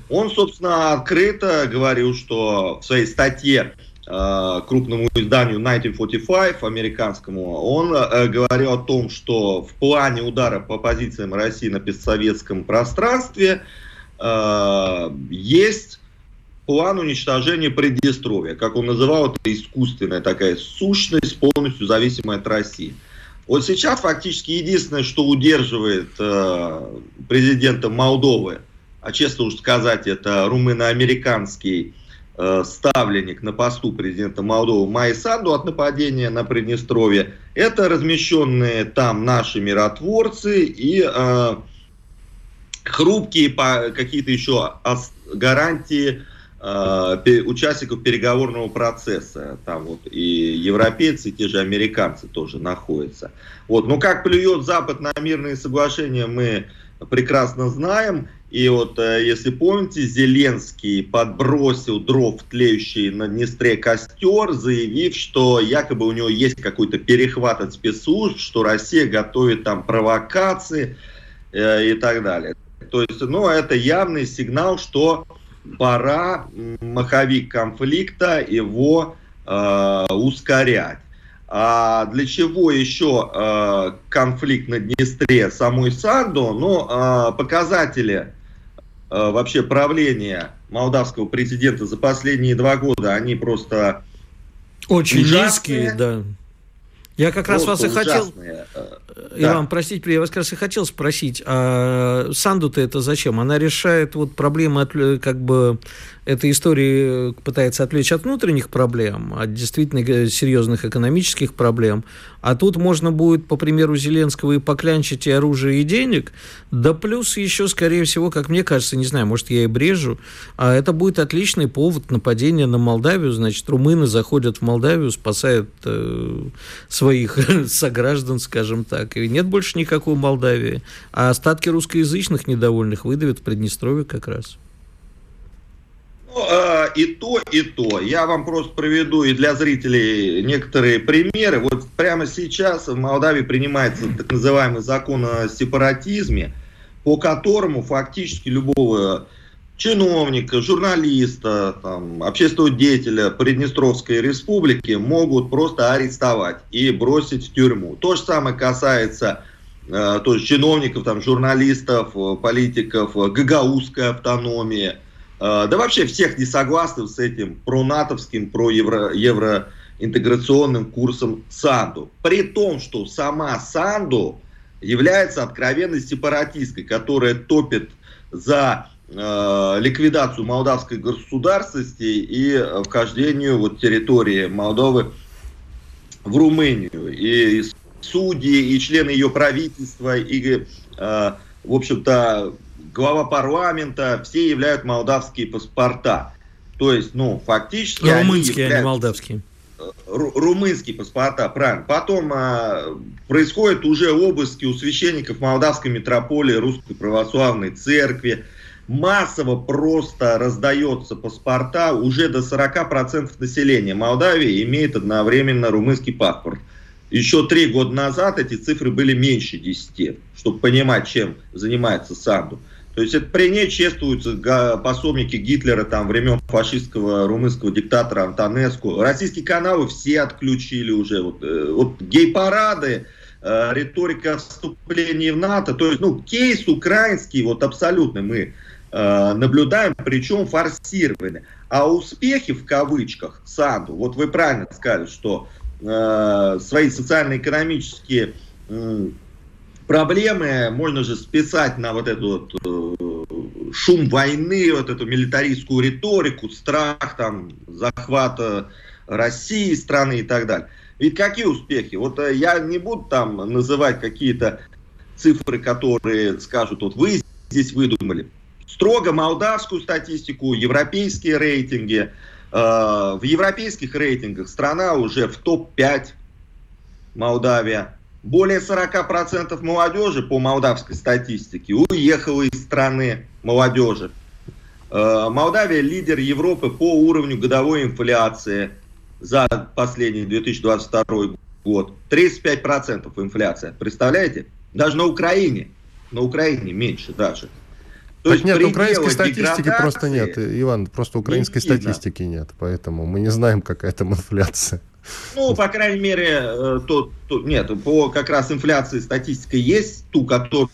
Speaker 5: Он, собственно, открыто говорил, что в своей статье э, крупному изданию 1945 американскому, он э, говорил о том, что в плане удара по позициям России на постсоветском пространстве Э, есть план уничтожения Приднестровья. Как он называл, это искусственная такая сущность, полностью зависимая от России. Вот сейчас фактически единственное, что удерживает э, президента Молдовы, а честно уж сказать, это румыно-американский э, ставленник на посту президента Молдовы Майи Санду от нападения на Приднестровье, это размещенные там наши миротворцы и э, хрупкие какие-то еще гарантии э, участников переговорного процесса. Там вот и европейцы, и те же американцы тоже находятся. Вот. Но как плюет Запад на мирные соглашения, мы прекрасно знаем. И вот, э, если помните, Зеленский подбросил дров тлеющий на Днестре костер, заявив, что якобы у него есть какой-то перехват от спецслужб, что Россия готовит там провокации э, и так далее. То есть, ну, это явный сигнал, что пора маховик конфликта его э, ускорять. А для чего еще э, конфликт на Днестре самой Санду? Ну, э, показатели э, вообще правления молдавского президента за последние два года, они просто
Speaker 3: очень ужасные. низкие, да. Я как раз вас и хотел... Э, Иван, да. простите, я вас как раз и хотел спросить, а Санду-то это зачем? Она решает вот проблемы от, как бы этой истории э, пытается отвлечь от внутренних проблем, от действительно э, серьезных экономических проблем. А тут можно будет, по примеру Зеленского, и поклянчить и оружие, и денег. Да плюс еще, скорее всего, как мне кажется, не знаю, может, я и брежу, а это будет отличный повод нападения на Молдавию. Значит, румыны заходят в Молдавию, спасают э, своих сограждан, скажем так. И нет больше никакой Молдавии. А остатки русскоязычных недовольных выдавят в Приднестровье как раз.
Speaker 5: Ну, а, и то, и то. Я вам просто проведу и для зрителей некоторые примеры. Вот прямо сейчас в Молдавии принимается так называемый закон о сепаратизме, по которому фактически любого чиновника, журналиста, там, общественного деятеля Приднестровской республики могут просто арестовать и бросить в тюрьму. То же самое касается э, то есть чиновников, там, журналистов, э, политиков, э, гагаузской автономии, э, да вообще всех несогласных с этим пронатовским, проевро, евроинтеграционным курсом Санду. При том, что сама Санду является откровенной сепаратисткой, которая топит за Э, ликвидацию молдавской государственности и вхождению вот территории Молдовы в Румынию. И судьи, и члены ее правительства, и, э, в общем-то, глава парламента, все являют молдавские паспорта. То есть, ну, фактически...
Speaker 3: Румынские, они а не молдавские.
Speaker 5: Э, румынские паспорта, правильно. Потом а, происходят уже обыски у священников молдавской митрополии Русской Православной Церкви массово просто раздается паспорта, уже до 40% населения Молдавии имеет одновременно румынский паспорт. Еще три года назад эти цифры были меньше 10, чтобы понимать, чем занимается Санду. То есть это при ней чествуются пособники Гитлера там времен фашистского румынского диктатора Антонеску. Российские каналы все отключили уже. Вот, э, вот гей-парады, э, риторика вступления в НАТО. То есть, ну, кейс украинский, вот абсолютно мы Э, наблюдаем, причем форсированные. А успехи в кавычках Санду, вот вы правильно сказали, что э, свои социально-экономические проблемы можно же списать на вот эту вот, э, шум войны, вот эту милитаристскую риторику, страх там захвата России, страны и так далее. Ведь какие успехи? Вот э, я не буду там называть какие-то цифры, которые скажут, вот вы здесь выдумали строго молдавскую статистику, европейские рейтинги. Э, в европейских рейтингах страна уже в топ-5 Молдавия. Более 40% молодежи по молдавской статистике уехала из страны молодежи. Э, Молдавия лидер Европы по уровню годовой инфляции за последний 2022 год. 35% инфляция. Представляете? Даже на Украине. На Украине меньше даже.
Speaker 2: То так есть нет, украинской статистики просто нет, Иван, просто украинской не статистики нет, поэтому мы не знаем, какая там инфляция.
Speaker 5: Ну, по крайней мере, э, то, то, нет, по как раз инфляции статистика есть, ту, которую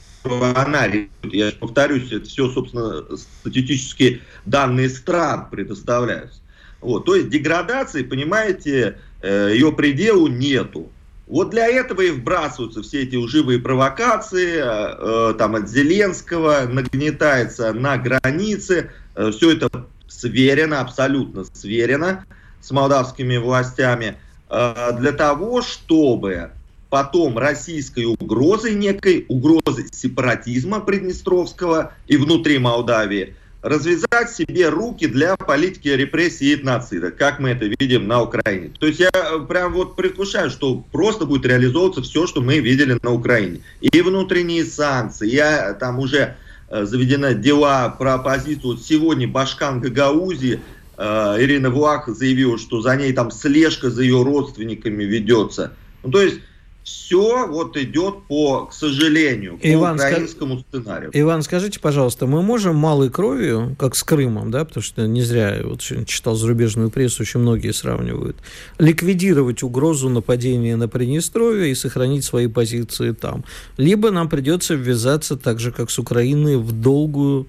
Speaker 5: она, я повторюсь, это все, собственно, статистические данные стран предоставляются. Вот, то есть деградации, понимаете, э, ее пределу нету. Вот для этого и вбрасываются все эти уживые провокации, э, там от Зеленского нагнетается на границе, э, все это сверено, абсолютно сверено с молдавскими властями, э, для того, чтобы потом российской угрозой некой, угрозой сепаратизма приднестровского и внутри Молдавии – развязать себе руки для политики репрессий и этноцида, как мы это видим на Украине. То есть я э, прям вот предвкушаю, что просто будет реализовываться все, что мы видели на Украине. И внутренние санкции, я там уже э, заведены дела про оппозицию. Вот сегодня Башкан Гагаузи, э, Ирина Влах заявила, что за ней там слежка за ее родственниками ведется. Ну, то есть все вот идет по, к сожалению, по Иван, украинскому скаж... сценарию.
Speaker 3: Иван, скажите, пожалуйста, мы можем малой кровью, как с Крымом, да, потому что не зря я вот читал зарубежную прессу, очень многие сравнивают, ликвидировать угрозу нападения на Приднестровье и сохранить свои позиции там. Либо нам придется ввязаться так же, как с Украиной, в долгую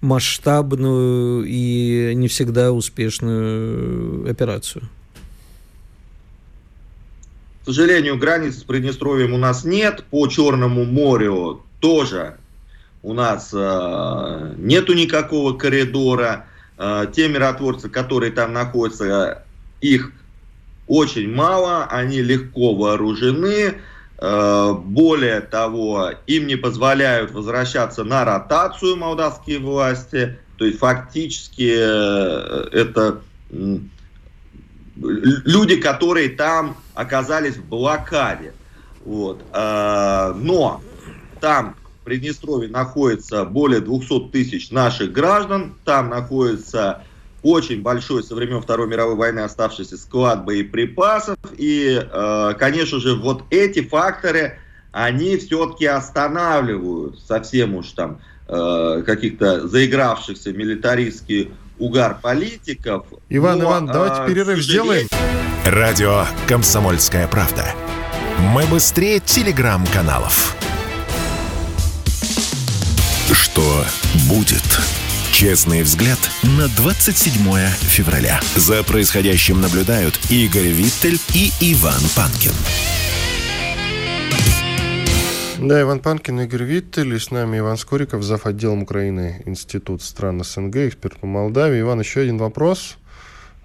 Speaker 3: масштабную и не всегда успешную операцию
Speaker 5: сожалению, границ с Приднестровьем у нас нет. По Черному морю тоже у нас э, нету никакого коридора. Э, те миротворцы, которые там находятся, их очень мало, они легко вооружены. Э, более того, им не позволяют возвращаться на ротацию молдавские власти. То есть фактически э, это люди, которые там оказались в блокаде. Вот. А, но там в Приднестровье находится более 200 тысяч наших граждан, там находится очень большой со времен Второй мировой войны оставшийся склад боеприпасов. И, а, конечно же, вот эти факторы, они все-таки останавливают совсем уж там э, каких-то заигравшихся милитаристский угар политиков.
Speaker 2: Иван, но, Иван, давайте э, перерыв сделаем.
Speaker 1: Радио «Комсомольская правда». Мы быстрее телеграм-каналов. Что будет? Честный взгляд на 27 февраля. За происходящим наблюдают Игорь Виттель и Иван Панкин.
Speaker 2: Да, Иван Панкин, Игорь Виттель, и с нами Иван Скориков, зав. отделом Украины Институт стран СНГ, эксперт по Молдавии. Иван, еще один вопрос.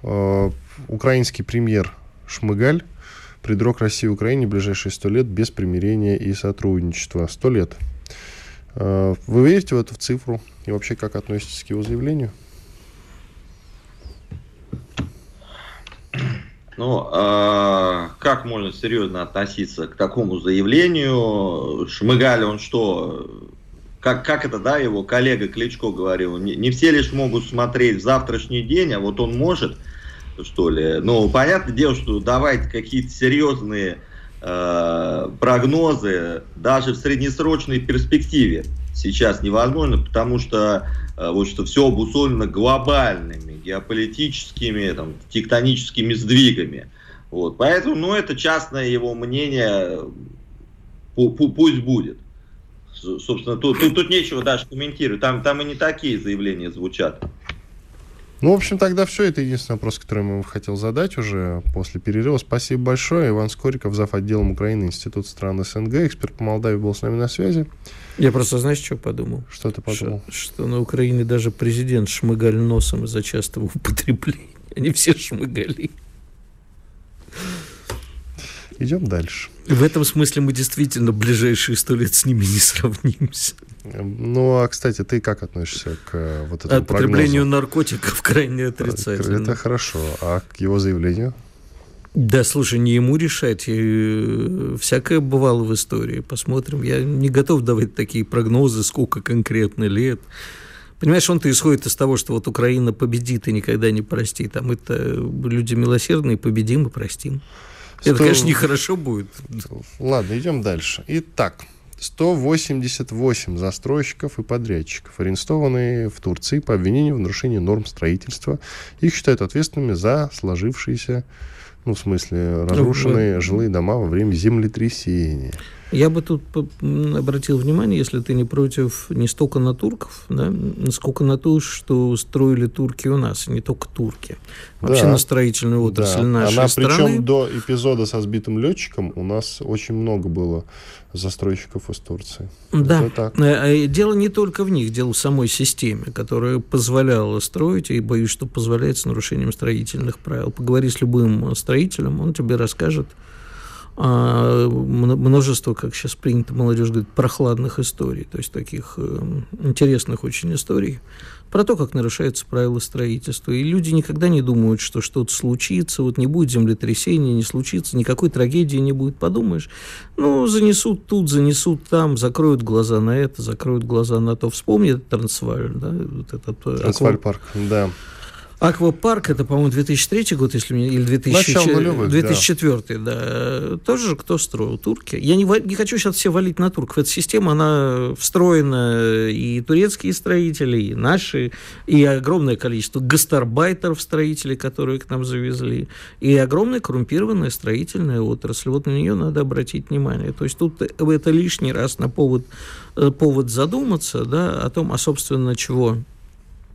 Speaker 2: Э, украинский премьер Шмыгаль предрог России и Украине в ближайшие сто лет без примирения и сотрудничества. Сто лет. Э, вы верите в эту цифру? И вообще, как относитесь к его заявлению?
Speaker 5: Ну, э, как можно серьезно относиться к такому заявлению? Шмыгаль, он что, как, как это, да, его коллега Кличко говорил, не, не все лишь могут смотреть в завтрашний день, а вот он может, что ли. Ну, понятное дело, что давать какие-то серьезные э, прогнозы даже в среднесрочной перспективе сейчас невозможно, потому что э, вот что все обусловлено глобальными геополитическими, там, тектоническими сдвигами. Вот. Поэтому, ну, это частное его мнение, пусть будет. Собственно, тут, тут, тут нечего даже комментировать. Там, там и не такие заявления звучат.
Speaker 2: Ну, в общем, тогда все. Это единственный вопрос, который я хотел задать уже после перерыва. Спасибо большое. Иван Скориков, зав. отделом Украины, Институт стран СНГ, эксперт по Молдавии, был с нами на связи.
Speaker 3: Я просто, знаешь, что подумал?
Speaker 2: Что ты подумал?
Speaker 3: Что, что на Украине даже президент шмыгаль носом из-за частого употребления. Они все шмыгали.
Speaker 2: Идем дальше.
Speaker 3: В этом смысле мы действительно ближайшие сто лет с ними не сравнимся.
Speaker 2: Ну, а, кстати, ты как относишься к э, вот этому
Speaker 3: От потреблению наркотиков крайне отрицательно.
Speaker 2: Это хорошо. А к его заявлению?
Speaker 3: Да, слушай, не ему решать. И э, всякое бывало в истории. Посмотрим. Я не готов давать такие прогнозы, сколько конкретно лет. Понимаешь, он-то исходит из того, что вот Украина победит и никогда не простит. А мы-то люди милосердные, победим и простим. Это, конечно, нехорошо будет.
Speaker 2: Ладно, идем дальше. Итак, 188 застройщиков и подрядчиков, арестованные в Турции по обвинению в нарушении норм строительства. Их считают ответственными за сложившиеся ну, в смысле, разрушенные ну, жилые дома во время землетрясения.
Speaker 3: Я бы тут обратил внимание, если ты не против не столько на турков, да, сколько на то, что строили турки у нас, не только турки. Вообще да. на строительную отрасль да. нашей
Speaker 2: Она,
Speaker 3: страны.
Speaker 2: Причем до эпизода со сбитым летчиком у нас очень много было застройщиков из Турции.
Speaker 3: Да. Так. Э, э, дело не только в них, дело в самой системе, которая позволяла строить, и боюсь, что позволяет с нарушением строительных правил. Поговори с любым строителем, он тебе расскажет, а, множество, как сейчас принято молодежь говорит, прохладных историй, то есть таких э, интересных очень историй про то, как нарушаются правила строительства. И люди никогда не думают, что что-то случится, вот не будет землетрясения, не случится, никакой трагедии не будет. Подумаешь, ну, занесут тут, занесут там, закроют глаза на это, закроют глаза на то. Вспомни Трансваль, да? Вот этот,
Speaker 2: э, Трансваль парк, да.
Speaker 3: Аквапарк, это, по-моему, 2003 год, если мне, или 2000, нулевых, 2004, да. да. Тоже кто строил? Турки. Я не, не хочу сейчас все валить на турков. Эта система, она встроена и турецкие строители, и наши, и огромное количество гастарбайтеров строителей, которые к нам завезли, и огромная коррумпированная строительная отрасль. Вот на нее надо обратить внимание. То есть тут это лишний раз на повод, э, повод задуматься да, о том, а, собственно, чего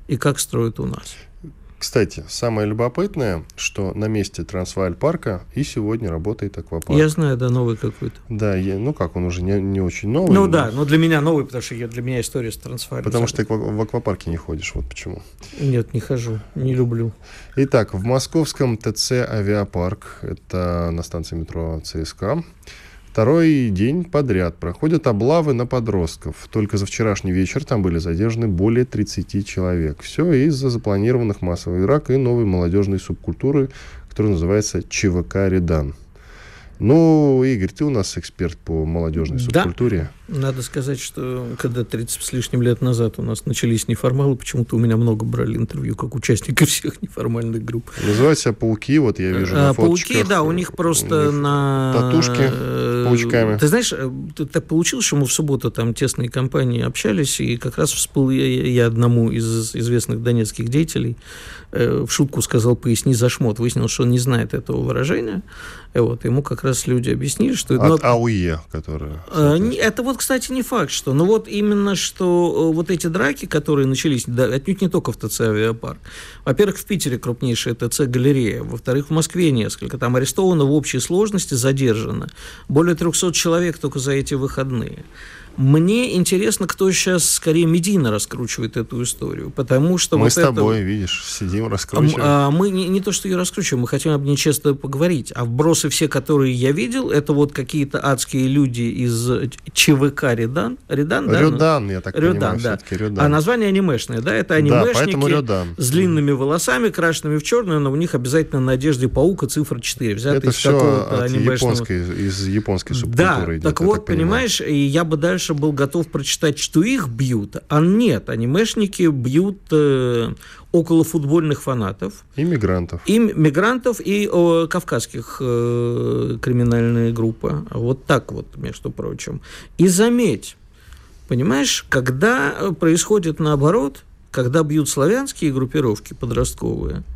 Speaker 3: и как строят у нас.
Speaker 2: Кстати, самое любопытное, что на месте Трансвааль парка и сегодня работает аквапарк.
Speaker 3: Я знаю, да, новый какой-то.
Speaker 2: Да, я, ну как, он уже не, не очень новый.
Speaker 3: Ну но... да, но для меня новый, потому что я, для меня история с Трансваалем.
Speaker 2: Потому что ты в аквапарке не ходишь, вот почему.
Speaker 3: Нет, не хожу, не люблю.
Speaker 2: Итак, в московском ТЦ «Авиапарк», это на станции метро ЦСКА, Второй день подряд проходят облавы на подростков. Только за вчерашний вечер там были задержаны более 30 человек. Все из-за запланированных массовых драк и новой молодежной субкультуры, которая называется ЧВК «Редан». Ну, Игорь, ты у нас эксперт по молодежной субкультуре.
Speaker 3: Надо сказать, что когда 30 с лишним лет назад у нас начались неформалы, почему-то у меня много брали интервью как участники всех неформальных групп.
Speaker 2: Называют себя пауки, вот я вижу на
Speaker 3: а, Пауки, да, у них просто них на...
Speaker 2: Татушки э, паучками.
Speaker 3: Ты знаешь, э, так получилось, что мы в субботу там тесные компании общались, и как раз всплыл я, я одному из известных донецких деятелей э, в шутку сказал «поясни за шмот». Выяснилось, что он не знает этого выражения. Вот, ему как раз люди объяснили, что...
Speaker 2: От ну, АУЕ, которая...
Speaker 3: Это вот кстати, не факт, что. Но вот именно, что э, вот эти драки, которые начались, да, отнюдь не только в ТЦ «Авиапарк». Во-первых, в Питере крупнейшая ТЦ-галерея. Во-вторых, в Москве несколько. Там арестовано в общей сложности, задержано. Более 300 человек только за эти выходные. Мне интересно, кто сейчас скорее медийно раскручивает эту историю, потому что...
Speaker 2: Мы
Speaker 3: вот
Speaker 2: с тобой, это... видишь, сидим, раскручиваем.
Speaker 3: А, мы не, не то, что ее раскручиваем, мы хотим об ней честно поговорить. А вбросы все, которые я видел, это вот какие-то адские люди из ЧВК Редан.
Speaker 2: Редан, да? Редан, я так Редан, понимаю,
Speaker 3: да. Редан. А название анимешное, да? Это анимешники
Speaker 2: да,
Speaker 3: с длинными волосами, крашенными в черную, но у них обязательно на одежде паука цифра 4, взята это из какого-то анимешного...
Speaker 2: Японской, из японской субкультуры
Speaker 3: да, идет, так вот, понимаешь, и я бы дальше дальше был готов прочитать, что их бьют, а нет, анимешники бьют э, около футбольных фанатов.
Speaker 2: И мигрантов.
Speaker 3: И мигрантов, и о, кавказских э, криминальные группы. Вот так вот, между прочим. И заметь, понимаешь, когда происходит наоборот, когда бьют славянские группировки подростковые –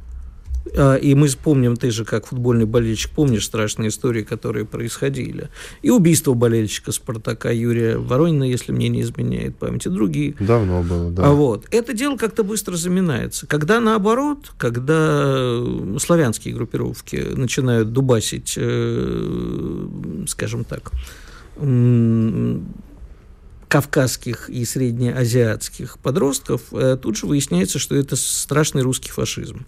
Speaker 3: и мы помним, ты же как футбольный болельщик, помнишь страшные истории, которые происходили. И убийство болельщика «Спартака» Юрия Воронина, если мне не изменяет память, и другие.
Speaker 2: Давно было, да.
Speaker 3: А вот. Это дело как-то быстро заминается. Когда наоборот, когда славянские группировки начинают дубасить, э, скажем так, кавказских и среднеазиатских подростков, э, тут же выясняется, что это страшный русский фашизм.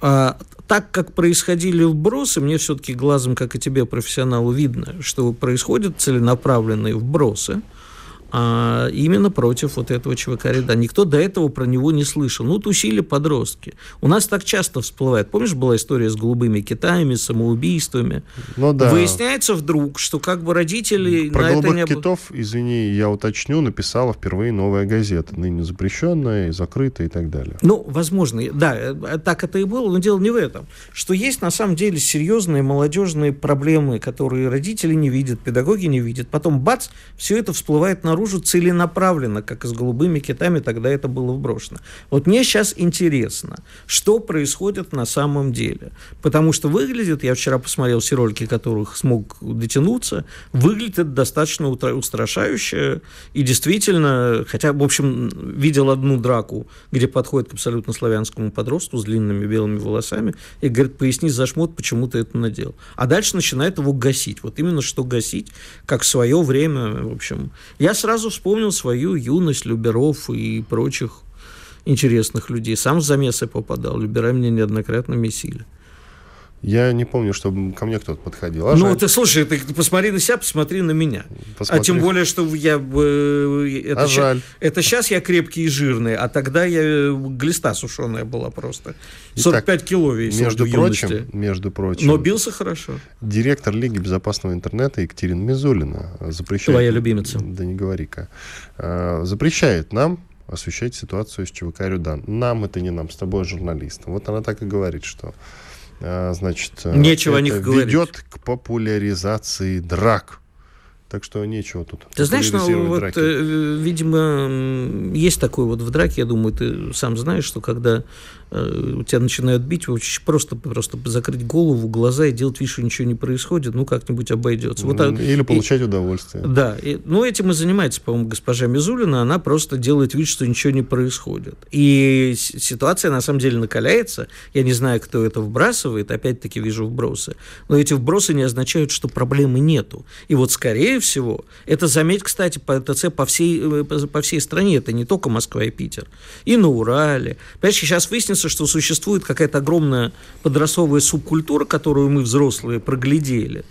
Speaker 3: А, так как происходили вбросы, мне все-таки глазом, как и тебе, профессионалу, видно, что происходят целенаправленные вбросы – а именно против вот этого ЧВК ряда. Никто до этого про него не слышал. Ну, тусили подростки. У нас так часто всплывает. Помнишь, была история с голубыми китаями, самоубийствами?
Speaker 2: Ну, да.
Speaker 3: Выясняется вдруг, что как бы родители
Speaker 2: про
Speaker 3: на
Speaker 2: голубых
Speaker 3: это не...
Speaker 2: китов, извини, я уточню, написала впервые новая газета, ныне запрещенная, закрытая и так далее.
Speaker 3: Ну, возможно, да, э, так это и было, но дело не в этом. Что есть на самом деле серьезные молодежные проблемы, которые родители не видят, педагоги не видят. Потом, бац, все это всплывает на наружу целенаправленно, как и с голубыми китами тогда это было вброшено. Вот мне сейчас интересно, что происходит на самом деле. Потому что выглядит, я вчера посмотрел все ролики, которых смог дотянуться, выглядит достаточно устрашающе. И действительно, хотя, в общем, видел одну драку, где подходит к абсолютно славянскому подростку с длинными белыми волосами и говорит, поясни за шмот, почему ты это надел. А дальше начинает его гасить. Вот именно что гасить, как в свое время, в общем. Я сразу сразу вспомнил свою юность, Люберов и прочих интересных людей. Сам в замесы попадал. Любера меня неоднократно месили.
Speaker 2: Я не помню, чтобы ко мне кто-то подходил.
Speaker 3: А ну, жаль. ты слушай, ты посмотри на себя, посмотри на меня. Посмотри. А тем более, что я... Э, это, а
Speaker 2: жаль.
Speaker 3: это сейчас я крепкий и жирный, а тогда я э, глиста сушеная была просто. 45 Итак, кило весил
Speaker 2: между прочим, между прочим.
Speaker 3: Но бился хорошо.
Speaker 2: Директор Лиги безопасного интернета Екатерина Мизулина запрещает...
Speaker 3: Твоя любимица.
Speaker 2: Да не говори-ка. А, запрещает нам освещать ситуацию с ЧВК «Рюдан». Нам это не нам, с тобой журналистам. Вот она так и говорит, что а, значит,
Speaker 3: э, Нечего это
Speaker 2: ведет говорить. к популяризации драк. Так что нечего тут.
Speaker 3: Ты знаешь, ну, вот, драки. Э, видимо, есть такой вот в драке, я думаю, ты сам знаешь, что когда у тебя начинают бить, очень просто, просто закрыть голову, глаза и делать вид, что ничего не происходит, ну, как-нибудь обойдется. Вот,
Speaker 2: Или получать и, удовольствие.
Speaker 3: Да, и, ну, этим и занимается, по-моему, госпожа Мизулина, она просто делает вид, что ничего не происходит. И ситуация, на самом деле, накаляется, я не знаю, кто это вбрасывает, опять-таки вижу вбросы, но эти вбросы не означают, что проблемы нету. И вот, скорее всего, это, заметь, кстати, по ТЦ по всей, э, по всей стране, это не только Москва и Питер, и на Урале. Понимаешь, сейчас выяснится, выяснится, что существует какая-то огромная подростковая субкультура, которую мы, взрослые, проглядели,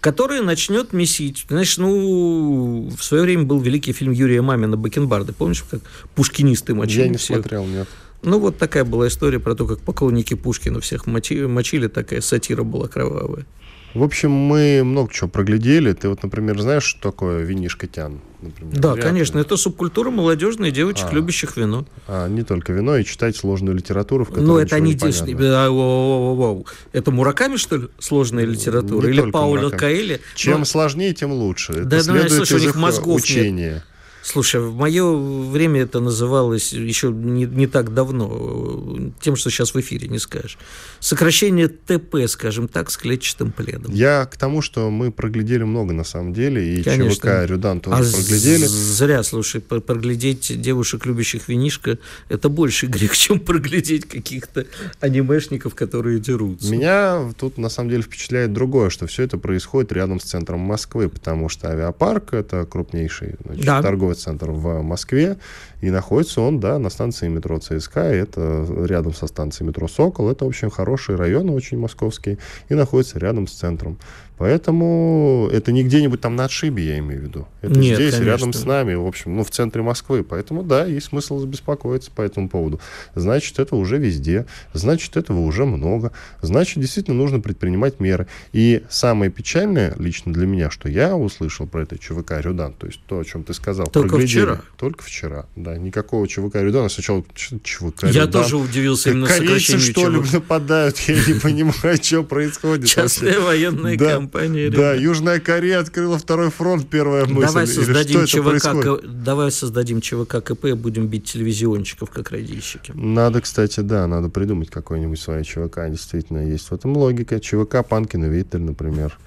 Speaker 3: которая начнет месить. Знаешь, ну, в свое время был великий фильм Юрия Мамина «Бакенбарды». Помнишь, как пушкинисты мочили
Speaker 2: Я не всех? смотрел, нет.
Speaker 3: Ну, вот такая была история про то, как поклонники Пушкина всех мочили, мочили такая сатира была кровавая.
Speaker 2: В общем, мы много чего проглядели. Ты вот, например, знаешь, что такое винишка тян? Например,
Speaker 3: да, Вряд конечно. Ли. Это субкультура молодежной девочек, а, любящих вино.
Speaker 2: А, не только вино, и читать сложную литературу, в которой
Speaker 3: Ну, это они действительно... А, это Мураками, что ли, сложная литература? Не Или Пауля Каэли?
Speaker 2: Чем Но... сложнее, тем лучше. Это да, следует слушай, из у них мозгов учения. Нет.
Speaker 3: Слушай, в мое время это называлось еще не, не так давно, тем, что сейчас в эфире не скажешь. Сокращение ТП, скажем так, с клетчатым пледом.
Speaker 2: Я к тому, что мы проглядели много на самом деле, и Конечно. ЧВК Рюдан тоже а проглядели.
Speaker 3: Зря, слушай, проглядеть девушек, любящих винишко, это больше грех, чем проглядеть каких-то анимешников, которые дерутся.
Speaker 2: Меня тут на самом деле впечатляет другое, что все это происходит рядом с центром Москвы, потому что авиапарк это крупнейший значит, да. торговый торговый центр в Москве, и находится он, да, на станции метро ЦСКА, это рядом со станцией метро Сокол, это, общем, хороший район, очень московский, и находится рядом с центром. Поэтому это не где-нибудь там на отшибе, я имею в виду. Это Нет, здесь, конечно. рядом с нами, в общем, ну, в центре Москвы. Поэтому, да, есть смысл беспокоиться по этому поводу. Значит, это уже везде. Значит, этого уже много. Значит, действительно нужно предпринимать меры. И самое печальное лично для меня, что я услышал про это ЧВК Рюдан, то есть то, о чем ты сказал.
Speaker 3: Только вчера.
Speaker 2: Только вчера, да. Никакого ЧВК Рюдана. Сначала ЧВК
Speaker 3: Я Рюдан. тоже удивился именно
Speaker 2: Корейцы, что ли, нападают? Я не понимаю, что происходит.
Speaker 3: Частная военная компания компания.
Speaker 2: Да, Южная Корея открыла второй фронт, первая мысль.
Speaker 3: Давай создадим, ЧВК, давай создадим ЧВК КП и будем бить телевизионщиков, как радищики.
Speaker 2: Надо, кстати, да, надо придумать какой-нибудь свой ЧВК. Действительно, есть в этом логика. ЧВК Панкин и Виттель, например.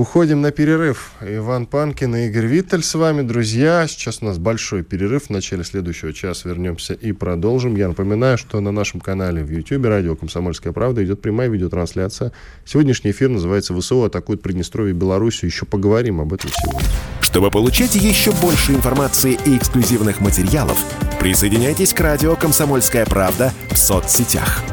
Speaker 2: Уходим на перерыв. Иван Панкин и Игорь Виттель с вами, друзья. Сейчас у нас большой перерыв. В начале следующего часа вернемся и продолжим. Я напоминаю, что на нашем канале в YouTube радио «Комсомольская правда» идет прямая видеотрансляция. Сегодняшний эфир называется «ВСУ атакует Приднестровье и Белоруссию». Еще поговорим об этом сегодня.
Speaker 1: Чтобы получать еще больше информации и эксклюзивных материалов, присоединяйтесь к радио «Комсомольская правда» в соцсетях –